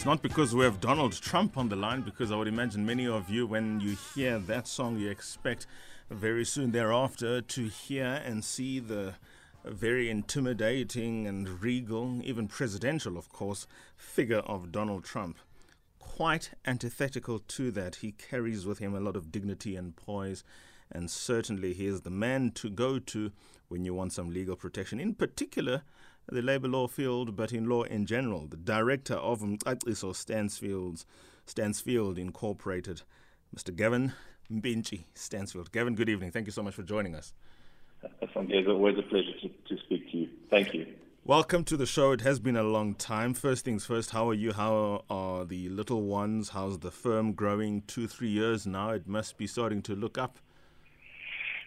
It's not because we have Donald Trump on the line, because I would imagine many of you, when you hear that song, you expect very soon thereafter to hear and see the very intimidating and regal, even presidential, of course, figure of Donald Trump. Quite antithetical to that, he carries with him a lot of dignity and poise, and certainly he is the man to go to when you want some legal protection. In particular, the labor law field, but in law in general. The director of Mcaciso uh, Stansfield, Stansfield Incorporated, Mr. Gavin Mpintshi Stansfield. Gavin, good evening. Thank you so much for joining us. It's always a pleasure to, to speak to you. Thank you. Welcome to the show. It has been a long time. First things first, how are you? How are the little ones? How's the firm growing? Two, three years now. It must be starting to look up.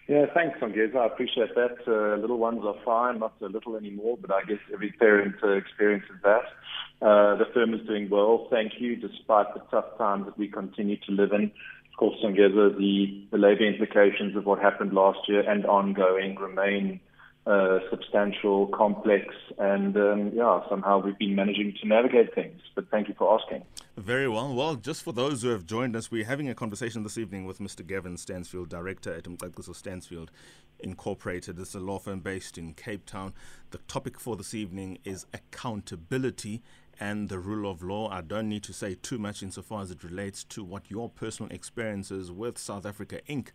Yeah, thanks, Songezo. I appreciate that. Uh, little ones are fine, not so little anymore, but I guess every parent uh, experiences that. Uh, the firm is doing well, thank you, despite the tough times that we continue to live in. Of course, Songezo, the, the labor implications of what happened last year and ongoing remain substantial, complex, and um, yeah, somehow we've been managing to navigate things. But thank you for asking. Very well. Well, just for those who have joined us, we're having a conversation this evening with Mr. Gavin Stansfield, director at Mcaciso Stansfield Incorporated. It's a law firm based in Cape Town. The topic for this evening is accountability and the rule of law. I don't need to say too much insofar as it relates to what your personal experiences with South Africa Inc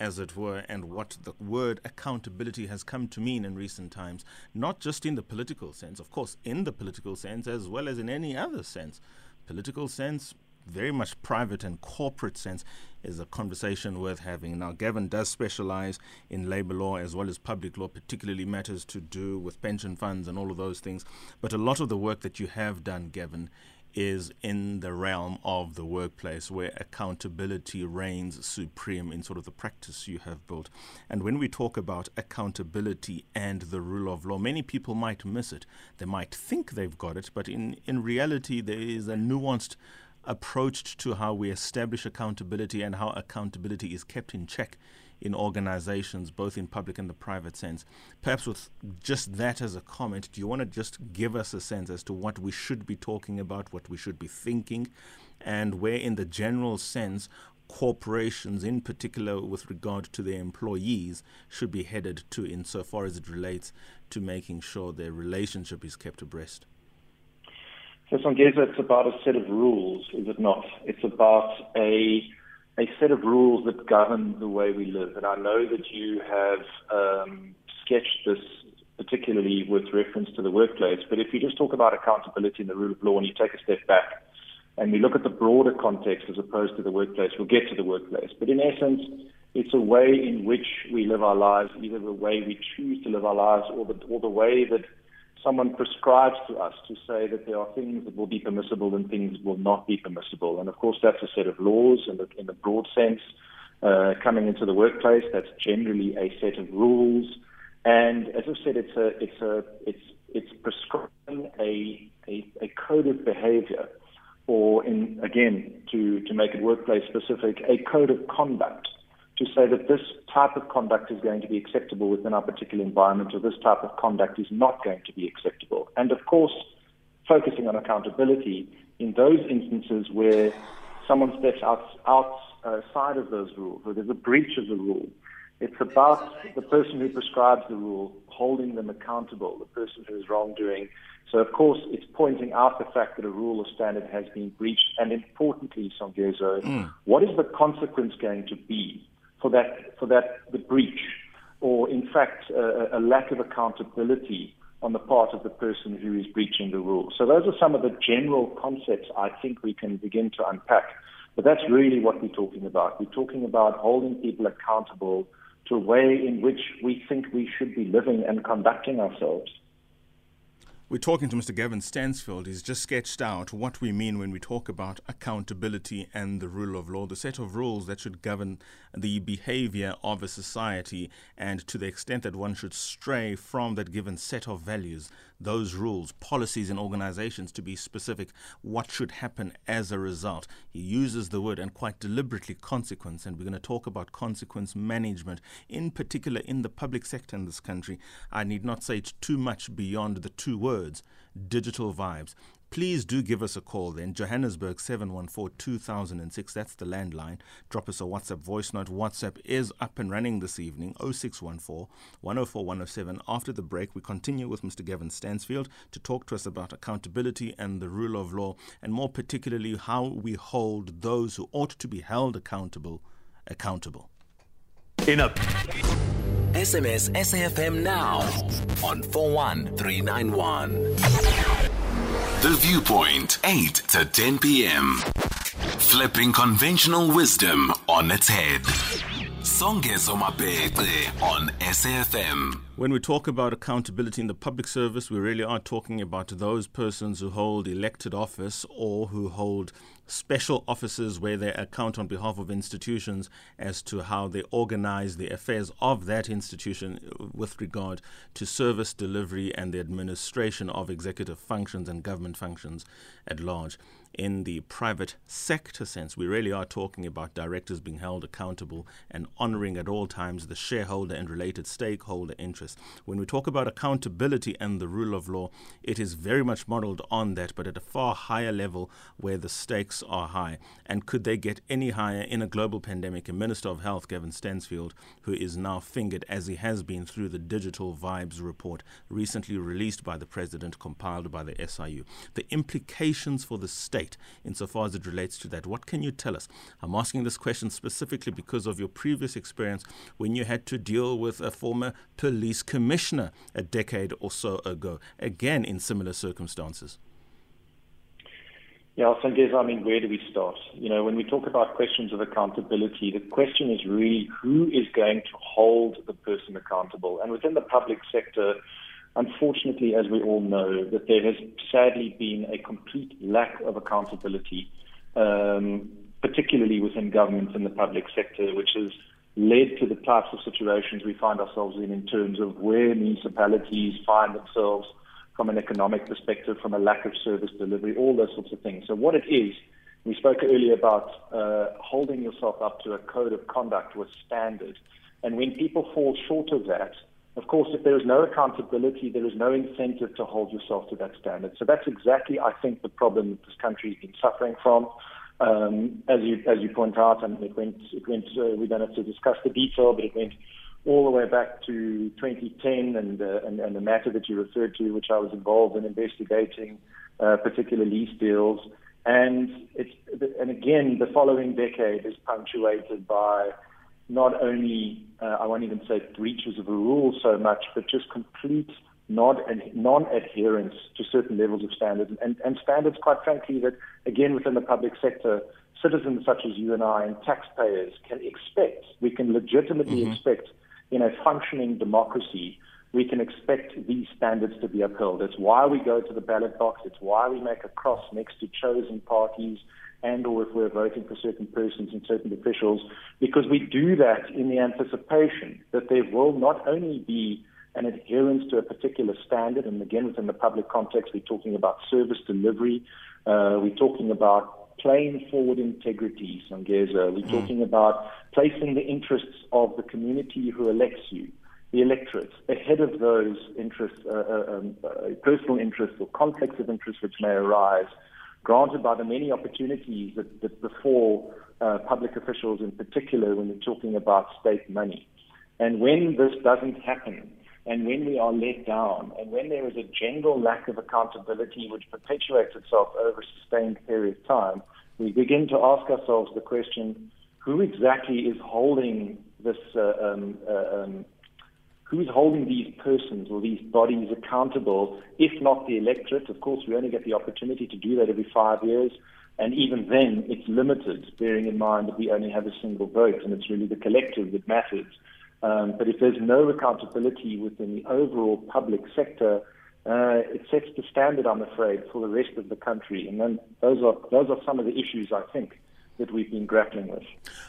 as it were, and what the word accountability has come to mean in recent times, not just in the political sense, of course, in the political sense as well as in any other sense. Political sense, very much private and corporate sense, is a conversation worth having. Now, Gavin does specialize in labor law as well as public law, particularly matters to do with pension funds and all of those things. But a lot of the work that you have done, Gavin, is in the realm of the workplace where accountability reigns supreme in sort of the practice you have built. And when we talk about accountability and the rule of law, many people might miss it. They might think they've got it, but in, in reality, there is a nuanced approach to how we establish accountability and how accountability is kept in check in organizations, both in public and the private sense. Perhaps with just that as a comment, do you want to just give us a sense as to what we should be talking about, what we should be thinking, and where, in the general sense, corporations, in particular with regard to their employees, should be headed to insofar as it relates to making sure their relationship is kept abreast? So, Songezo, it's about a set of rules, is it not? It's about a a set of rules that govern the way we live. And I know that you have um, sketched this particularly with reference to the workplace, but if you just talk about accountability and the rule of law and you take a step back and we look at the broader context as opposed to the workplace, we'll get to the workplace. But in essence, it's a way in which we live our lives, either the way we choose to live our lives or the, or the way that someone prescribes to us to say that there are things that will be permissible and things will not be permissible. And of course, that's a set of laws in the, in the broad sense. Uh, coming into the workplace, that's generally a set of rules. And as I've said, it's a, it's a, it's, it's prescribing a, a, a code of behavior, or in again to to make it workplace specific, a code of conduct to say that this type of conduct is going to be acceptable within our particular environment or this type of conduct is not going to be acceptable. And of course, focusing on accountability in those instances where someone steps out, outside of those rules, or there's a breach of the rule. It's about the person who prescribes the rule holding them accountable, the person who is wrongdoing. So, of course, it's pointing out the fact that a rule or standard has been breached, and importantly, Songezo, mm. what is the consequence going to be for that for that the breach, or in fact a, a lack of accountability on the part of the person who is breaching the rules. So those are some of the general concepts I think we can begin to unpack. But that's really what we're talking about. We're talking about holding people accountable to a way in which we think we should be living and conducting ourselves. We're talking to Mr. Gavin Stansfield. He's just sketched out what we mean when we talk about accountability and the rule of law, the set of rules that should govern the behavior of a society, and to the extent that one should stray from that given set of values, those rules, policies, and organizations to be specific, what should happen as a result. He uses the word and quite deliberately consequence, and we're going to talk about consequence management, in particular in the public sector in this country. I need not say too much beyond the two words digital vibes please do give us a call then. Johannesburg 714 2006. That's the landline. Drop us a WhatsApp voice note. WhatsApp is up and running this evening 0614 104 107. After the break, we continue with Mr. Gavin Stansfield to talk to us about accountability and the rule of law, and more particularly how we hold those who ought to be held accountable accountable. In a SMS SAFM now on 41391. The Viewpoint, 8 to 10 p.m. Flipping conventional wisdom on its head. Songezo Mapete on SAFM. When we talk about accountability in the public service, we really are talking about those persons who hold elected office or who hold special offices where they account on behalf of institutions as to how they organize the affairs of that institution with regard to service delivery and the administration of executive functions and government functions at large in the private sector sense, we really are talking about directors being held accountable and honoring at all times the shareholder and related stakeholder interests. When we talk about accountability and the rule of law, it is very much modeled on that, but at a far higher level where the stakes are high. And could they get any higher in a global pandemic? A Minister of Health, Gavin Stansfield, who is now fingered as he has been through the Digital Vibes report recently released by the President, compiled by the SIU. The implications for the state insofar as it relates to that. What can you tell us? I'm asking this question specifically because of your previous experience when you had to deal with a former police commissioner a decade or so ago, again in similar circumstances. Yeah, Songezo, I mean, where do we start? You know, when we talk about questions of accountability, the question is really who is going to hold the person accountable? And within the public sector, unfortunately, as we all know, that there has sadly been a complete lack of accountability, um, particularly within government and the public sector, which has led to the types of situations we find ourselves in in terms of where municipalities find themselves from an economic perspective, from a lack of service delivery, all those sorts of things. So what it is, we spoke earlier about uh, holding yourself up to a code of conduct with standard. And when people fall short of that, of course, if there is no accountability, there is no incentive to hold yourself to that standard. So that's exactly, I think, the problem that this country has been suffering from. Um, as you as you point out, and it went it went. Uh, we don't have to discuss the detail, but it went all the way back to 2010, and uh, and, and the matter that you referred to, which I was involved in investigating, uh, particular lease deals, and it's and again, the following decade is punctuated by not only, uh, I won't even say breaches of a rule so much, but just complete non-adherence to certain levels of standards, and, and standards, quite frankly, that, again, within the public sector, citizens such as you and I and taxpayers can expect, we can legitimately mm-hmm. expect in a functioning democracy, we can expect these standards to be upheld. It's why we go to the ballot box. It's why we make a cross next to chosen parties and or if we're voting for certain persons and certain officials, because we do that in the anticipation that there will not only be an adherence to a particular standard, and again, within the public context, we're talking about service delivery, uh, we're talking about playing forward integrity, Songezo, we're mm. talking about placing the interests of the community who elects you, the electorate, ahead of those interests, uh, uh, um, uh, personal interests or conflicts of interest which may arise granted by the many opportunities that, that befall uh, public officials in particular when we're talking about state money. And when this doesn't happen, and when we are let down, and when there is a general lack of accountability which perpetuates itself over a sustained period of time, we begin to ask ourselves the question, who exactly is holding this uh, um, uh, um, who's holding these persons or these bodies accountable, if not the electorate? Of course, we only get the opportunity to do that every five years. And even then, it's limited, bearing in mind that we only have a single vote, and it's really the collective that matters. Um, but if there's no accountability within the overall public sector, uh, it sets the standard, I'm afraid, for the rest of the country. And then those are those are some of the issues I think that we've been grappling with.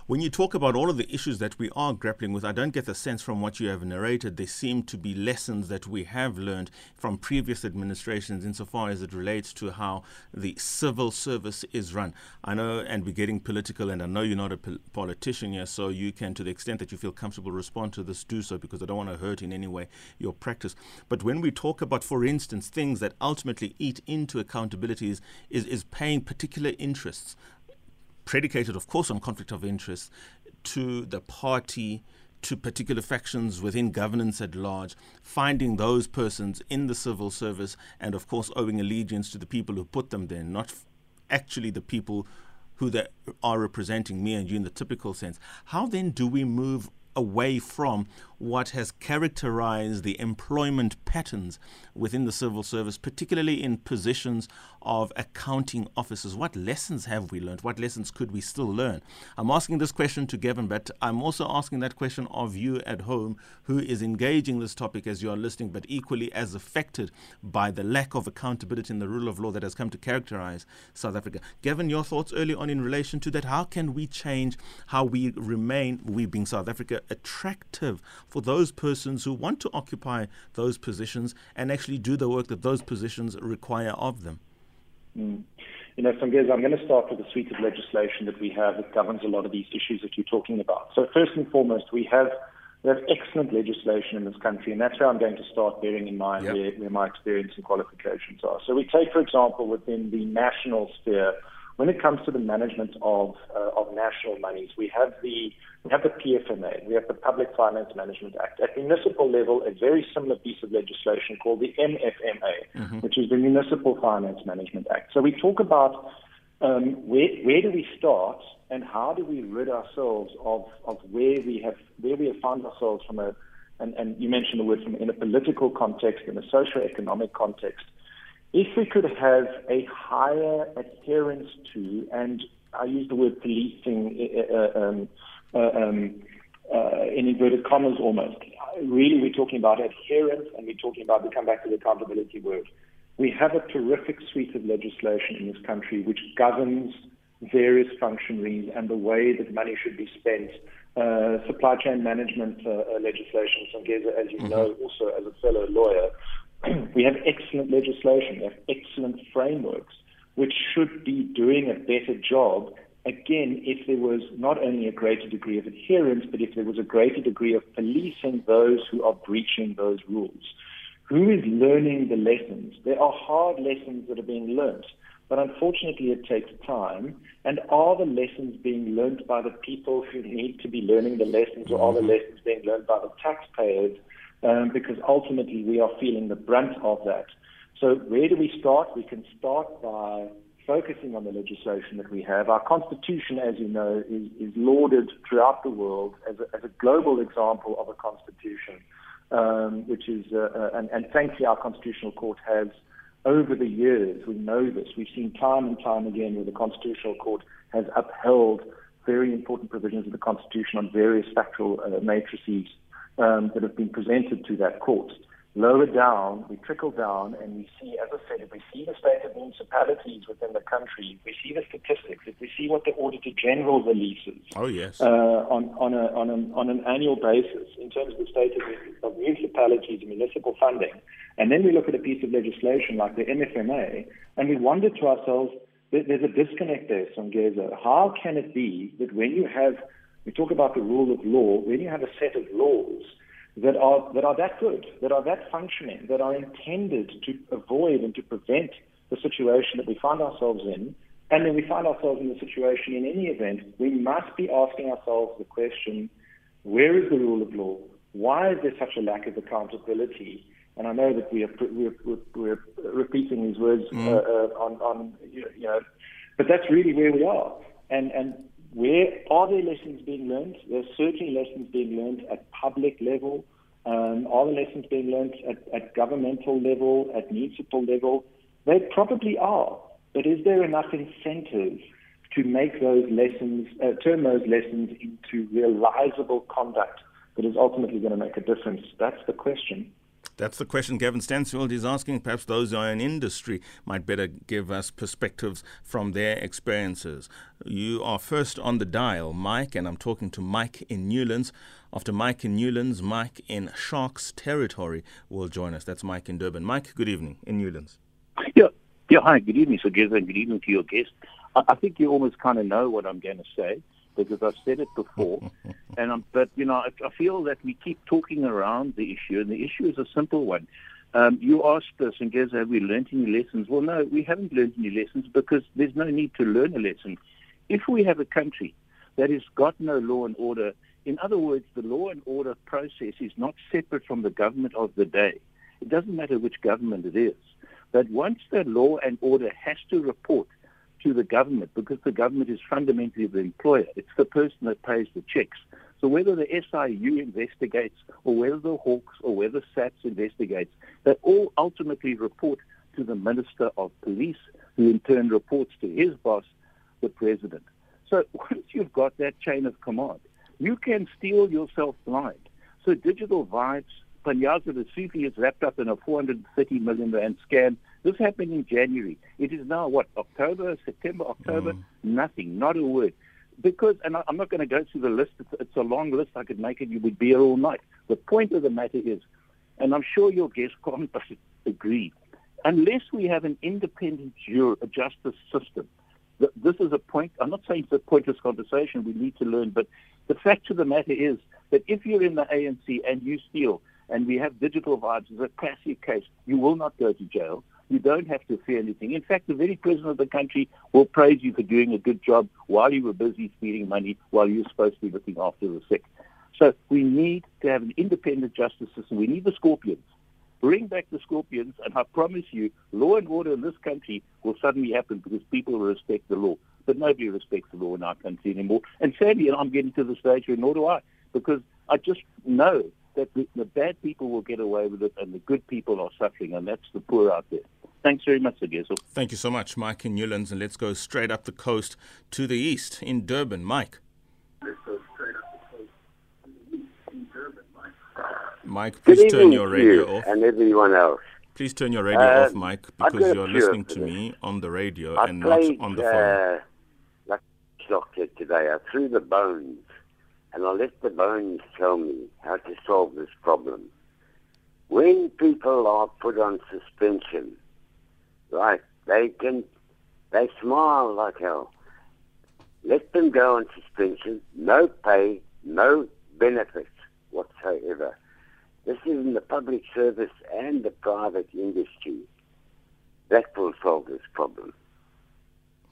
When you talk about all of the issues that we are grappling with, I don't get the sense from what you have narrated there seem to be lessons that we have learned from previous administrations insofar as it relates to how the civil service is run. I know, and we're getting political, and I know you're not a politician here, so you can, to the extent that you feel comfortable, respond to this, do so, because I don't want to hurt in any way your practice. But when we talk about, for instance, things that ultimately eat into accountability is, is, is paying particular interests predicated, of course, on conflict of interest to the party, to particular factions within governance at large, finding those persons in the civil service, and of course, owing allegiance to the people who put them there, not actually the people who they are representing me and you in the typical sense. How then do we move away from what has characterized the employment patterns within the civil service, particularly in positions of accounting officers. What lessons have we learned? What lessons could we still learn? I'm asking this question to Gavin, but I'm also asking that question of you at home who is engaging this topic as you are listening, but equally as affected by the lack of accountability in the rule of law that has come to characterize South Africa. Gavin, your thoughts early on in relation to that. How can we change how we remain, we being South Africa, attractive for those persons who want to occupy those positions and actually do the work that those positions require of them? Mm. You know, Songezo, I'm going to start with the suite of legislation that we have that governs a lot of these issues that you're talking about. So first and foremost, we have we have excellent legislation in this country, and that's where I'm going to start bearing in mind yep. where, where my experience and qualifications are. So we take, for example, within the national sphere, when it comes to the management of uh, of national monies, we have the we have the PFMA, we have the Public Finance Management Act. At municipal level, a very similar piece of legislation called the MFMA, mm-hmm. which is the Municipal Finance Management Act. So we talk about um, where where do we start and how do we rid ourselves of, of where we have where we have found ourselves from a and, and you mentioned the word from in a political context, in a socio-economic context, if we could have a higher adherence to, and I use the word policing uh, um, uh, um, uh, in inverted commas almost, really we're talking about adherence and we're talking about, we come back to the accountability word. We have a terrific suite of legislation in this country which governs various functionaries and the way that money should be spent. Uh, supply chain management uh, legislation, Songezo, as you mm-hmm. know, also as a fellow lawyer, we have excellent legislation, we have excellent frameworks, which should be doing a better job. Again, if there was not only a greater degree of adherence, but if there was a greater degree of policing those who are breaching those rules. Who is learning the lessons? There are hard lessons that are being learnt, but unfortunately it takes time. And are the lessons being learnt by the people who need to be learning the lessons, or are the mm-hmm. lessons being learnt by the taxpayers um, because ultimately we are feeling the brunt of that. So where do we start? We can start by focusing on the legislation that we have. Our constitution, as you know, is, is lauded throughout the world as a, as a global example of a constitution, um, which is, uh, uh, and, and thankfully our constitutional court has, over the years, we know this, we've seen time and time again where the constitutional court has upheld very important provisions of the constitution on various factual uh, matrices um, that have been presented to that court. Lower down, we trickle down and we see, as I said, if we see the state of municipalities within the country, if we see the statistics, if we see what the Auditor General releases oh, yes. Uh, on, on, a, on, a, on an annual basis in terms of the state of, of municipalities and municipal funding, and then we look at a piece of legislation like the MFMA, and we wonder to ourselves, there's a disconnect there, Songezo. How can it be that when you have we talk about the rule of law, when you have a set of laws that are, that are that good, that are that functioning, that are intended to avoid and to prevent the situation that we find ourselves in, and then we find ourselves in the situation in any event, we must be asking ourselves the question, where is the rule of law? Why is there such a lack of accountability? And I know that we are, we're, we're, repeating these words mm. uh, on, on, you know, but that's really where we are. And, and where are there lessons being learned? There's certainly lessons being learned at public level. Um, are the lessons being learned at, at governmental level, at municipal level? They probably are. But is there enough incentive to make those lessons, uh, turn those lessons into realizable conduct that is ultimately going to make a difference? That's the question. That's the question Gavin Stansfield is asking. Perhaps those who are in industry might better give us perspectives from their experiences. You are first on the dial, Mike, and I'm talking to Mike in Newlands. After Mike in Newlands, Mike in Sharks territory will join us. That's Mike in Durban. Mike, good evening in Newlands. Yeah, yeah. Hi, good evening, Sir and good evening to your guest. I, I think you almost kind of know what I'm going to say because I've said it before. and I'm, but you know, I, I, feel that we keep talking around the issue, and the issue is a simple one. Um, you asked us, and guess have we learned any lessons? Well, no, we haven't learned any lessons because there's no need to learn a lesson. If we have a country that has got no law and order, in other words, the law and order process is not separate from the government of the day. It doesn't matter which government it is. But once the law and order has to report to the government because the government is fundamentally the employer. It's the person that pays the checks. So whether the SIU investigates or whether the Hawks or whether SAPS investigates, they all ultimately report to the Minister of Police, who in turn reports to his boss, the President. So once you've got that chain of command, you can steal yourself blind. So digital vibes, Panyaza the Sufi is wrapped up in a 430 million rand scam this happened in January. It is now what October, September, October. Mm. Nothing, not a word. Because, and I'm not going to go through the list. It's, it's, a long list. I could make it. You would be here all night. The point of the matter is, and I'm sure your guest can't agree, unless we have an independent juror, justice system. This is a point. I'm not saying it's a pointless conversation. We need to learn, but the fact of the matter is that if you're in the ANC and you steal, and we have digital vibes as a classic case, you will not go to jail. You don't have to fear anything. In fact, the very president of the country will praise you for doing a good job while you were busy spending money while you're supposed to be looking after the sick. So we need to have an independent justice system. We need the scorpions. Bring back the scorpions, and I promise you, law and order in this country will suddenly happen because people will respect the law. But nobody respects the law in our country anymore. And sadly, and I'm getting to the stage where nor do I, because I just know that the, the bad people will get away with it and the good people are suffering, and that's the poor out there. Thanks very much, Agezo. Thank you so much, Mike in Newlands. And let's go straight up the coast to the east in Durban. Mike. Let's go straight up the coast to the east in Durban, Mike. Mike, please turn your radio off. And everyone else. Please turn your radio uh, off, Mike, because you're listening to me on the radio I and played, not on the phone. Uh, like doctor today, I threw the bones, and I let the bones tell me how to solve this problem. When people are put on suspension, Right. They can, they smile like hell. Let them go on suspension, no pay, no benefits whatsoever. This is in the public service and the private industry. That will solve this problem.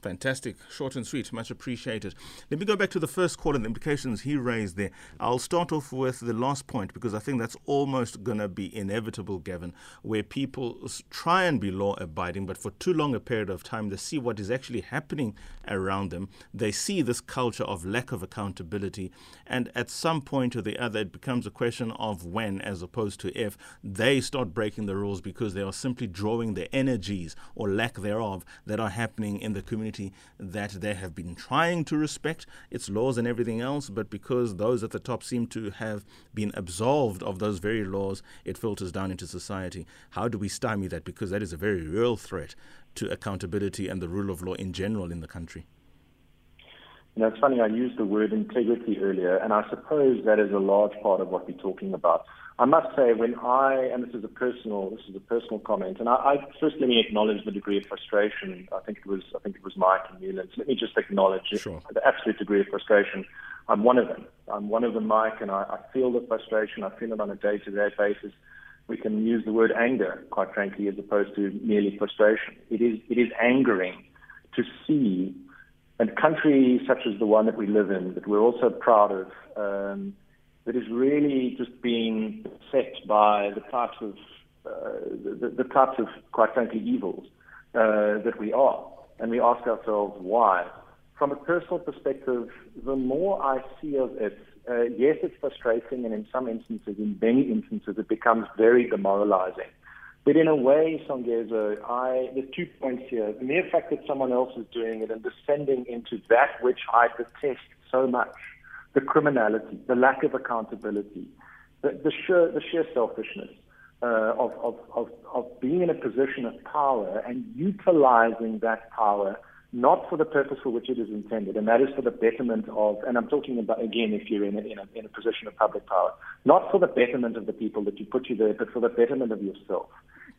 Fantastic. Short and sweet. Much appreciated. Let me go back to the first call and the implications he raised there. I'll start off with the last point because I think that's almost going to be inevitable, Gavin, where people try and be law abiding, but for too long a period of time, they see what is actually happening around them. They see this culture of lack of accountability. And at some point or the other, it becomes a question of when as opposed to if they start breaking the rules because they are simply drawing the energies or lack thereof that are happening in the community community that they have been trying to respect its laws and everything else, but because those at the top seem to have been absolved of those very laws, it filters down into society. How do we stymie that? Because that is a very real threat to accountability and the rule of law in general in the country. You know, it's funny, I used the word integrity earlier, and I suppose that is a large part of what we're talking about. I must say, when I, and this is a personal, this is a personal comment, and I, I first let me acknowledge the degree of frustration. I think it was, I think it was Mike and Newlands. Let me just acknowledge sure. the absolute degree of frustration. I'm one of them. I'm one of them, Mike, and I, I feel the frustration. I feel it on a day-to-day basis. We can use the word anger, quite frankly, as opposed to merely frustration. It is, it is angering to see a country such as the one that we live in, that we're also proud of. Um, that is really just being set by the types of uh, the, the, types of quite frankly evils uh, that we are, and we ask ourselves why. From a personal perspective, the more I see of it, uh, yes, it's frustrating, and in some instances, in many instances, it becomes very demoralizing. But in a way, Songezo, I there's two points here. The mere fact that someone else is doing it and descending into that which I detest so much the criminality, the lack of accountability, the, the, sheer, the sheer selfishness. uh, of, of, of, of being in a position of power and utilizing that power not for the purpose for which it is intended, and that is for the betterment of, and I'm talking about, again, if you're in a, in a, in a position of public power, not for the betterment of the people that you put you there, but for the betterment of yourself.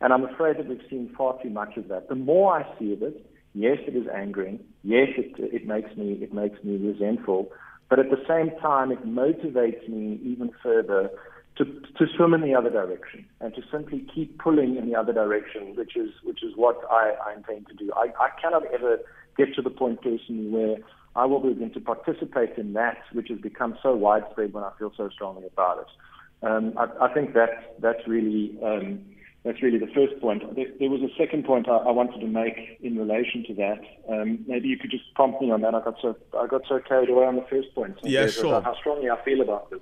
And I'm afraid that we've seen far too much of that. The more I see of it, yes, it is angering. Yes, it, it makes me, it makes me resentful. But at the same time, it motivates me even further to, to swim in the other direction and to simply keep pulling in the other direction, which is which is what I, I intend to do. I, I cannot ever get to the point personally where I will begin to participate in that, which has become so widespread when I feel so strongly about it. Um, I, I think that that's really um, that's really the first point. There, there was a second point I, I, wanted to make in relation to that. Um, maybe you could just prompt me on that. I got so I got so carried away on the first point. So yeah, sure. How strongly I feel about this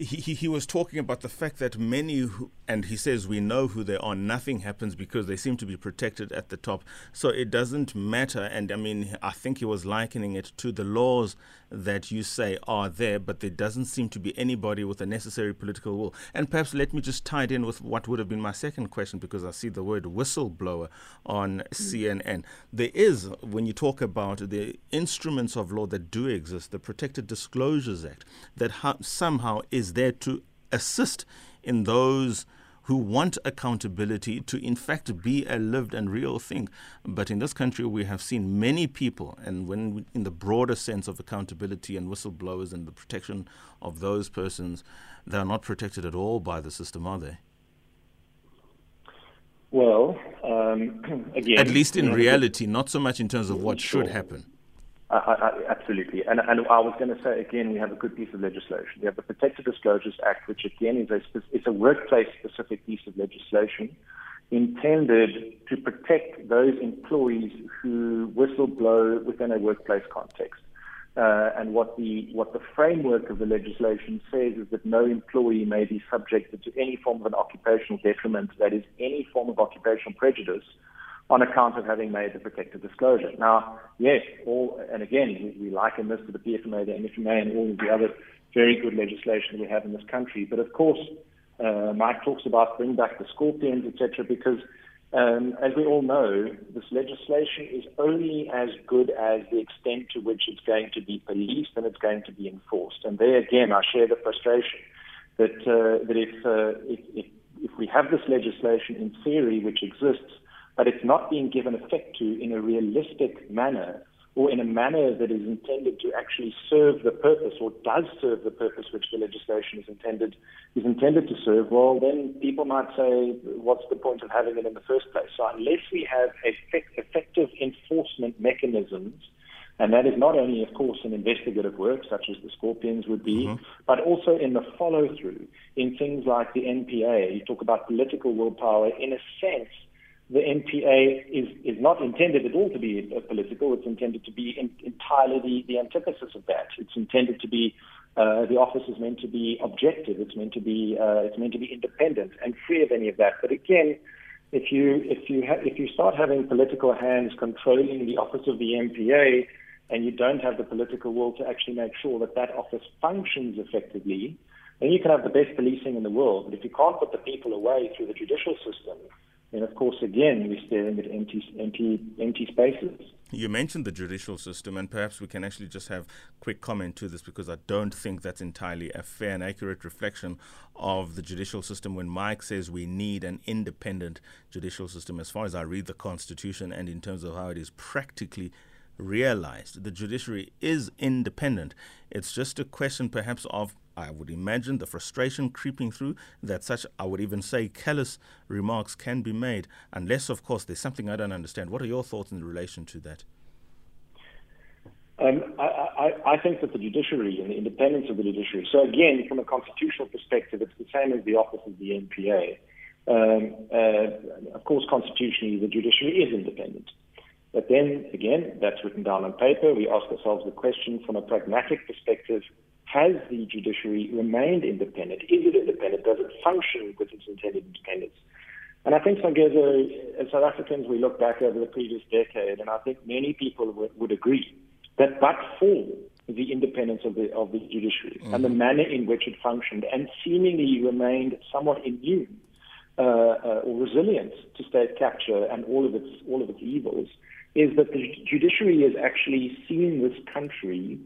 he, he was talking about the fact that many, who, and he says we know who they are, nothing happens because they seem to be protected at the top. So it doesn't matter. And I mean, I think he was likening it to the laws that you say are there, but there doesn't seem to be anybody with the necessary political will. And perhaps let me just tie it in with what would have been my second question because I see the word whistleblower on CNN. There is, when you talk about the instruments of law that do exist, the Protected Disclosures Act, that ha- somehow is there to assist in those who want accountability to, in fact, be a lived and real thing. But in this country, we have seen many people, and when we, in the broader sense of accountability and whistleblowers and the protection of those persons, they are not protected at all by the system, are they? Well, um, again, at least in reality, not so much in terms of what sure. should happen. I, I, absolutely. And, and I was going to say again, we have a good piece of legislation. We have the Protected Disclosures Act, which again is a it's a workplace-specific piece of legislation intended to protect those employees who whistleblow within a workplace context. Uh, and what the what the framework of the legislation says is that no employee may be subjected to any form of an occupational detriment, that is, any form of occupational prejudice, on account of having made the protected disclosure. Now, yes, all, and again, we, we liken this to the PFMA, the MFMA, and all of the other very good legislation we have in this country. But of course, uh, Mike talks about bring back the scorpions, etc., because um, as we all know, this legislation is only as good as the extent to which it's going to be policed and it's going to be enforced. And there again, I share the frustration that uh, that if, uh, if, if if we have this legislation in theory which exists but it's not being given effect to in a realistic manner or in a manner that is intended to actually serve the purpose or does serve the purpose which the legislation is intended is intended to serve, well then people might say, what's the point of having it in the first place? So unless we have effect, effective enforcement mechanisms, and that is not only, of course, in investigative work, such as the Scorpions would be, mm-hmm. but also in the follow through, in things like the NPA. You talk about political willpower. In a sense, the NPA is, is not intended at all to be political. It's intended to be in, entirely the, the antithesis of that. It's intended to be uh, the office is meant to be objective. It's meant to be uh, it's meant to be independent and free of any of that. But again, if you if you ha- if you start having political hands controlling the office of the NPA, and you don't have the political will to actually make sure that that office functions effectively, then you can have the best policing in the world. But if you can't put the people away through the judicial system, and of course, again, we're staring at empty, empty, empty spaces. You mentioned the judicial system, and perhaps we can actually just have quick comment to this because I don't think that's entirely a fair and accurate reflection of the judicial system. When Mike says we need an independent judicial system, as far as I read the Constitution and in terms of how it is practically realized, the judiciary is independent. It's just a question, perhaps, of I would imagine the frustration creeping through that such, I would even say, callous remarks can be made, unless, of course, there's something I don't understand. What are your thoughts in relation to that? Um, I, I, I, think that the judiciary and the independence of the judiciary, so again, from a constitutional perspective, it's the same as the office of the NPA. Um, uh, of course, constitutionally, the judiciary is independent. But then, again, that's written down on paper. We ask ourselves the question from a pragmatic perspective has the judiciary remained independent? Is it independent? Does it function with its intended independence? And I think, Songezo, as South Africans, we look back over the previous decade, and I think many people w- would agree that but for the independence of the, of the judiciary mm-hmm. and the manner in which it functioned and seemingly remained somewhat immune uh, uh, or resilient to state capture and all of its all of its evils is that the judiciary has actually seen this country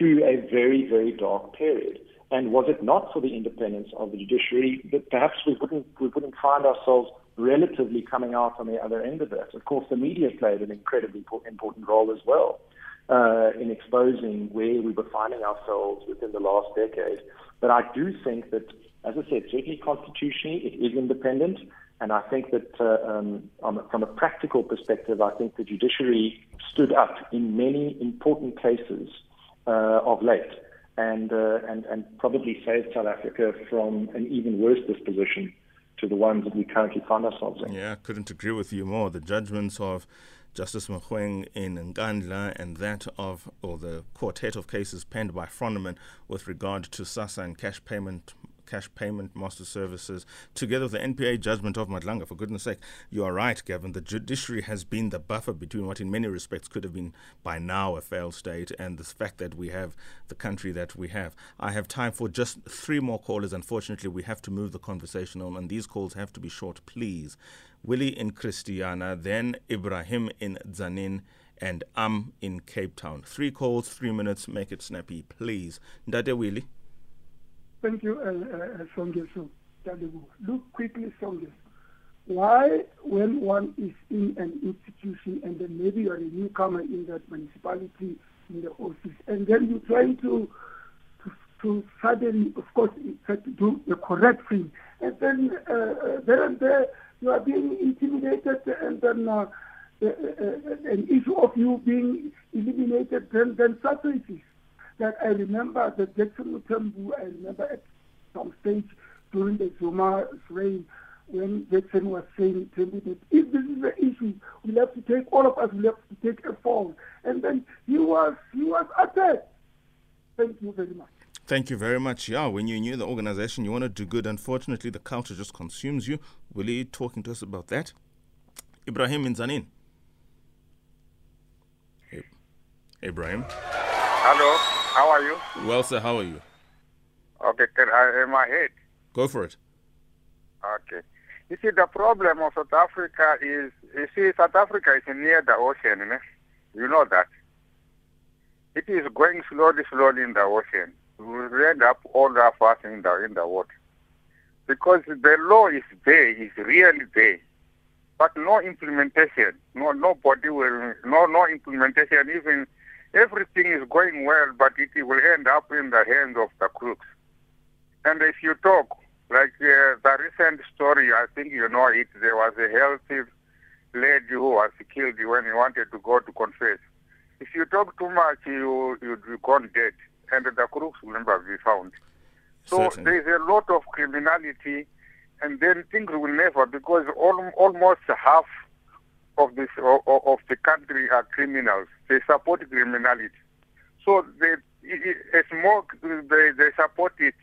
through a very very dark period. And was it not for the independence of the judiciary, that perhaps we wouldn't we wouldn't find ourselves relatively coming out on the other end of it. Of course, the media played an incredibly important role as well uh, in exposing where we were finding ourselves within the last decade. But I do think that, as I said, certainly constitutionally it is independent. And I think that uh, um, from a practical perspective, I think the judiciary stood up in many important cases of late and, uh, and, and probably saved South Africa from an even worse disposition to the ones that we currently find ourselves in. Yeah, I couldn't agree with you more. The judgments of Justice Mogoeng in Nkandla and that of, or the quartet of cases penned by Froneman with regard to SASSA and cash payment cash payment master services, together with the NPA judgment of Madlanga. For goodness sake, you are right, Gavin. The judiciary has been the buffer between what, in many respects, could have been by now a failed state and the fact that we have the country that we have. I have time for just three more callers. Unfortunately, we have to move the conversation on, and these calls have to be short, please. Willie in Christiana, then Ibrahim in Tzaneen, and Am in Cape Town. Three calls, three minutes, make it snappy, please. Ndade Willie. Thank you, uh, uh, Songezo. Look quickly, Songezo. Why, when one is in an institution and then maybe you're a newcomer in that municipality, in the office, and then you're trying to to, to suddenly, of course, to do the correct thing, and then uh, uh, there and there you are being intimidated, and then uh, uh, uh an issue of you being eliminated then, then surfaces that I remember that Jackson Mthembu, I remember at some stage during the Zuma's reign when Jackson was saying to me that if this is the issue, we'll have to take, all of us will have to take a fall. And then he was, he was attacked. Thank you very much. Thank you very much. Yeah, when you knew the organization, you want to do good. Unfortunately, the culture just consumes you. Will you talking to us about that? Ibrahim in Tzaneen. Ibrahim. Hello. How are you? Well, sir, how are you? Okay, can I, am I head? Go for it. Okay. You see, the problem of South Africa is, you see, South Africa is near the ocean, né? you know that. It is going slowly, slowly in the ocean. We will end up all of us in the, in the water. Because the law is there, is really there. But no implementation. No, nobody will, no, no implementation, even everything is going well, but it will end up in the hands of the crooks. And if you talk, like uh, the recent story, I think you know it, there was a healthy lady who was killed when he wanted to go to confess. If you talk too much, you, you'd be gone dead, and the crooks will never be found. So Certainly. there is a lot of criminality, and then things will never, because all, almost half of this of, the country are criminals. They support criminality. So they, it's more they, they support it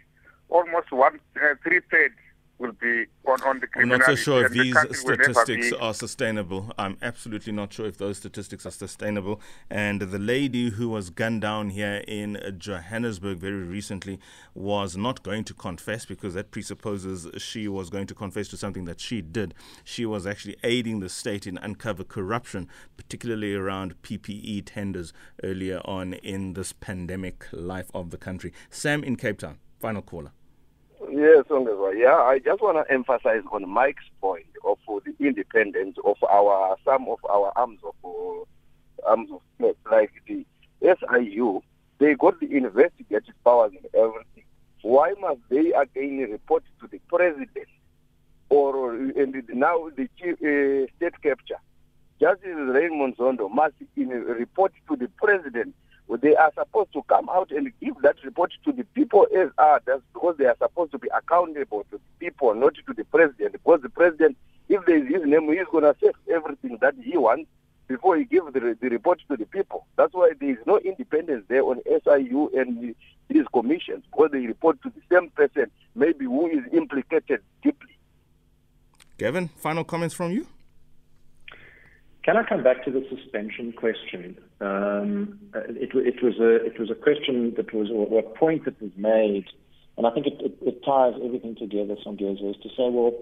almost one uh, three thirds will be on, on the I'm not so sure if these statistics are sustainable. I'm absolutely not sure if those statistics are sustainable. And the lady who was gunned down here in Johannesburg very recently was not going to confess because that presupposes she was going to confess to something that she did. She was actually aiding the state in uncover corruption, particularly around PPE tenders earlier on in this pandemic life of the country. Sam in Cape Town, final caller. Yes, yeah, I just want to emphasize on Mike's point of the independence of our some of our arms of arms of like the SIU. They got the investigative powers and everything. Why must they again report to the president or and now the chief, uh, state capture? Justice Raymond Zondo must in, report to the president they are supposed to come out and give that report to the people as are, that's because they are supposed to be accountable to the people, not to the president. Because the president, if there is his name, he's going to say everything that he wants before he gives the, the report to the people. That's why there is no independence there on SIU and these commissions, because they report to the same person, maybe who is implicated deeply. Gavin, final comments from you? Can I come back to the suspension question? Um, it, it, was a it was a question that was or a point that was made, and I think it, it, it ties everything together. Some to say, well,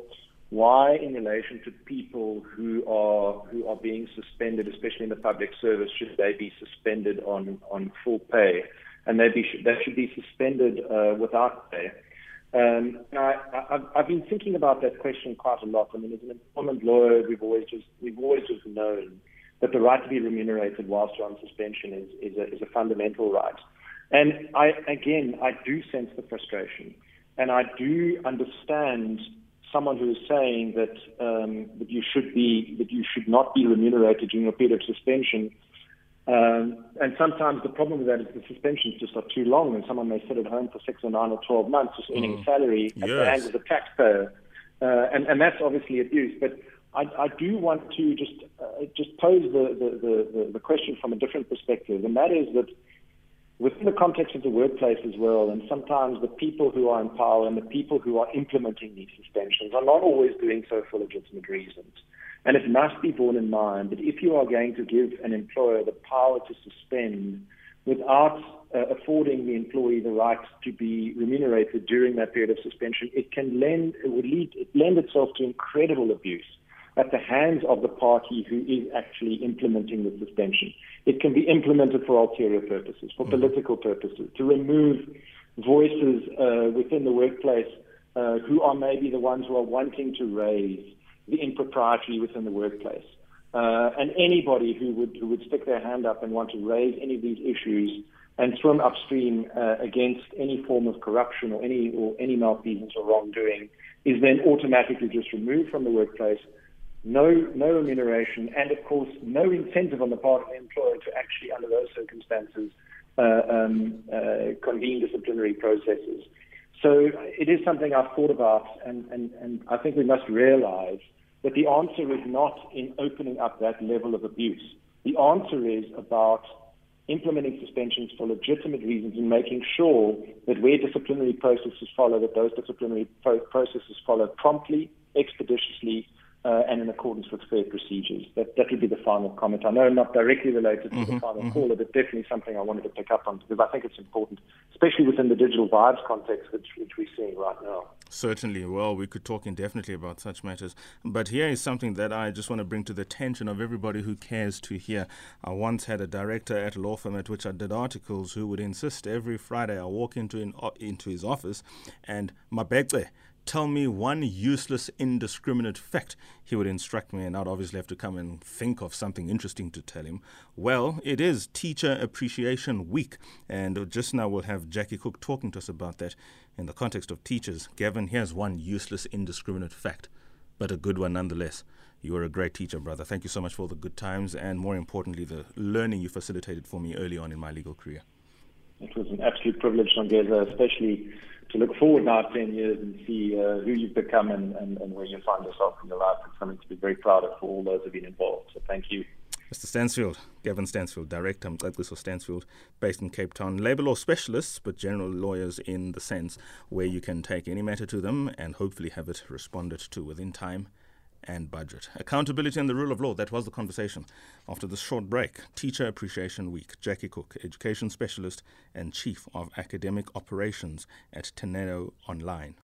why, in relation to people who are who are being suspended, especially in the public service, should they be suspended on on full pay, and they be they should be suspended uh, without pay? Um, I, I've, I've been thinking about that question quite a lot. I mean, as an employment lawyer, we've always just we've always just known that the right to be remunerated whilst you're on suspension is is a, is a fundamental right. And I again, I do sense the frustration, and I do understand someone who is saying that um, that you should be that you should not be remunerated during a period of suspension. Um, and sometimes the problem with that is the suspensions just are too long, and someone may sit at home for six or nine or twelve months just earning mm. salary at yes. the hands of the taxpayer, uh, and and that's obviously abuse. But I, I do want to just uh, just pose the, the, the, the question from a different perspective, and that is that within the context of the workplace as well, and sometimes the people who are in power and the people who are implementing these suspensions are not always doing so for legitimate reasons. And it must be borne in mind that if you are going to give an employer the power to suspend without uh, affording the employee the right to be remunerated during that period of suspension, it can lend, it would lead, it lend itself to incredible abuse at the hands of the party who is actually implementing the suspension. It can be implemented for ulterior purposes, for mm-hmm. political purposes, to remove voices uh, within the workplace uh, who are maybe the ones who are wanting to raise the impropriety within the workplace. Uh, and anybody who would who would stick their hand up and want to raise any of these issues and swim upstream uh, against any form of corruption or any or any malfeasance or wrongdoing is then automatically just removed from the workplace no, no remuneration, and of course, no incentive on the part of the employer to actually, under those circumstances, uh, um, uh, convene disciplinary processes. So it is something I've thought about, and, and, and I think we must realize that the answer is not in opening up that level of abuse. The answer is about implementing suspensions for legitimate reasons and making sure that where disciplinary processes follow, that those disciplinary processes follow promptly, expeditiously, uh, and in accordance with fair procedures. That, that would be the final comment. I know not directly related to mm-hmm, the final mm-hmm. caller, but definitely something I wanted to pick up on because I think it's important, especially within the digital vibes context which, which we're seeing right now. Certainly. Well, we could talk indefinitely about such matters. But here is something that I just want to bring to the attention of everybody who cares to hear. I once had a director at a law firm at which I did articles who would insist every Friday I walk into, in, into his office and Mabekwe tell me one useless, indiscriminate fact. He would instruct me, and I'd obviously have to come and think of something interesting to tell him. Well, it is Teacher Appreciation Week, and just now we'll have Jackie Cook talking to us about that in the context of teachers. Gavin, here's one useless, indiscriminate fact, but a good one nonetheless. You are a great teacher, brother. Thank you so much for all the good times and, more importantly, the learning you facilitated for me early on in my legal career. It was an absolute privilege, Songezo, especially to look forward now 10 years and see uh, who you've become and, and, and, where you find yourself in your life. It's something to be very proud of for all those who've been involved. So thank you. Mr. Stansfield, Gavin Stansfield, Director Mcaciso Stansfield, based in Cape Town. Labour law specialists, but general lawyers in the sense where you can take any matter to them and hopefully have it responded to within time and budget. Accountability and the rule of law. That was the conversation. After this short break, Teacher Appreciation Week. Jackie Cook, Education Specialist and Chief of Academic Operations at Teneo Online.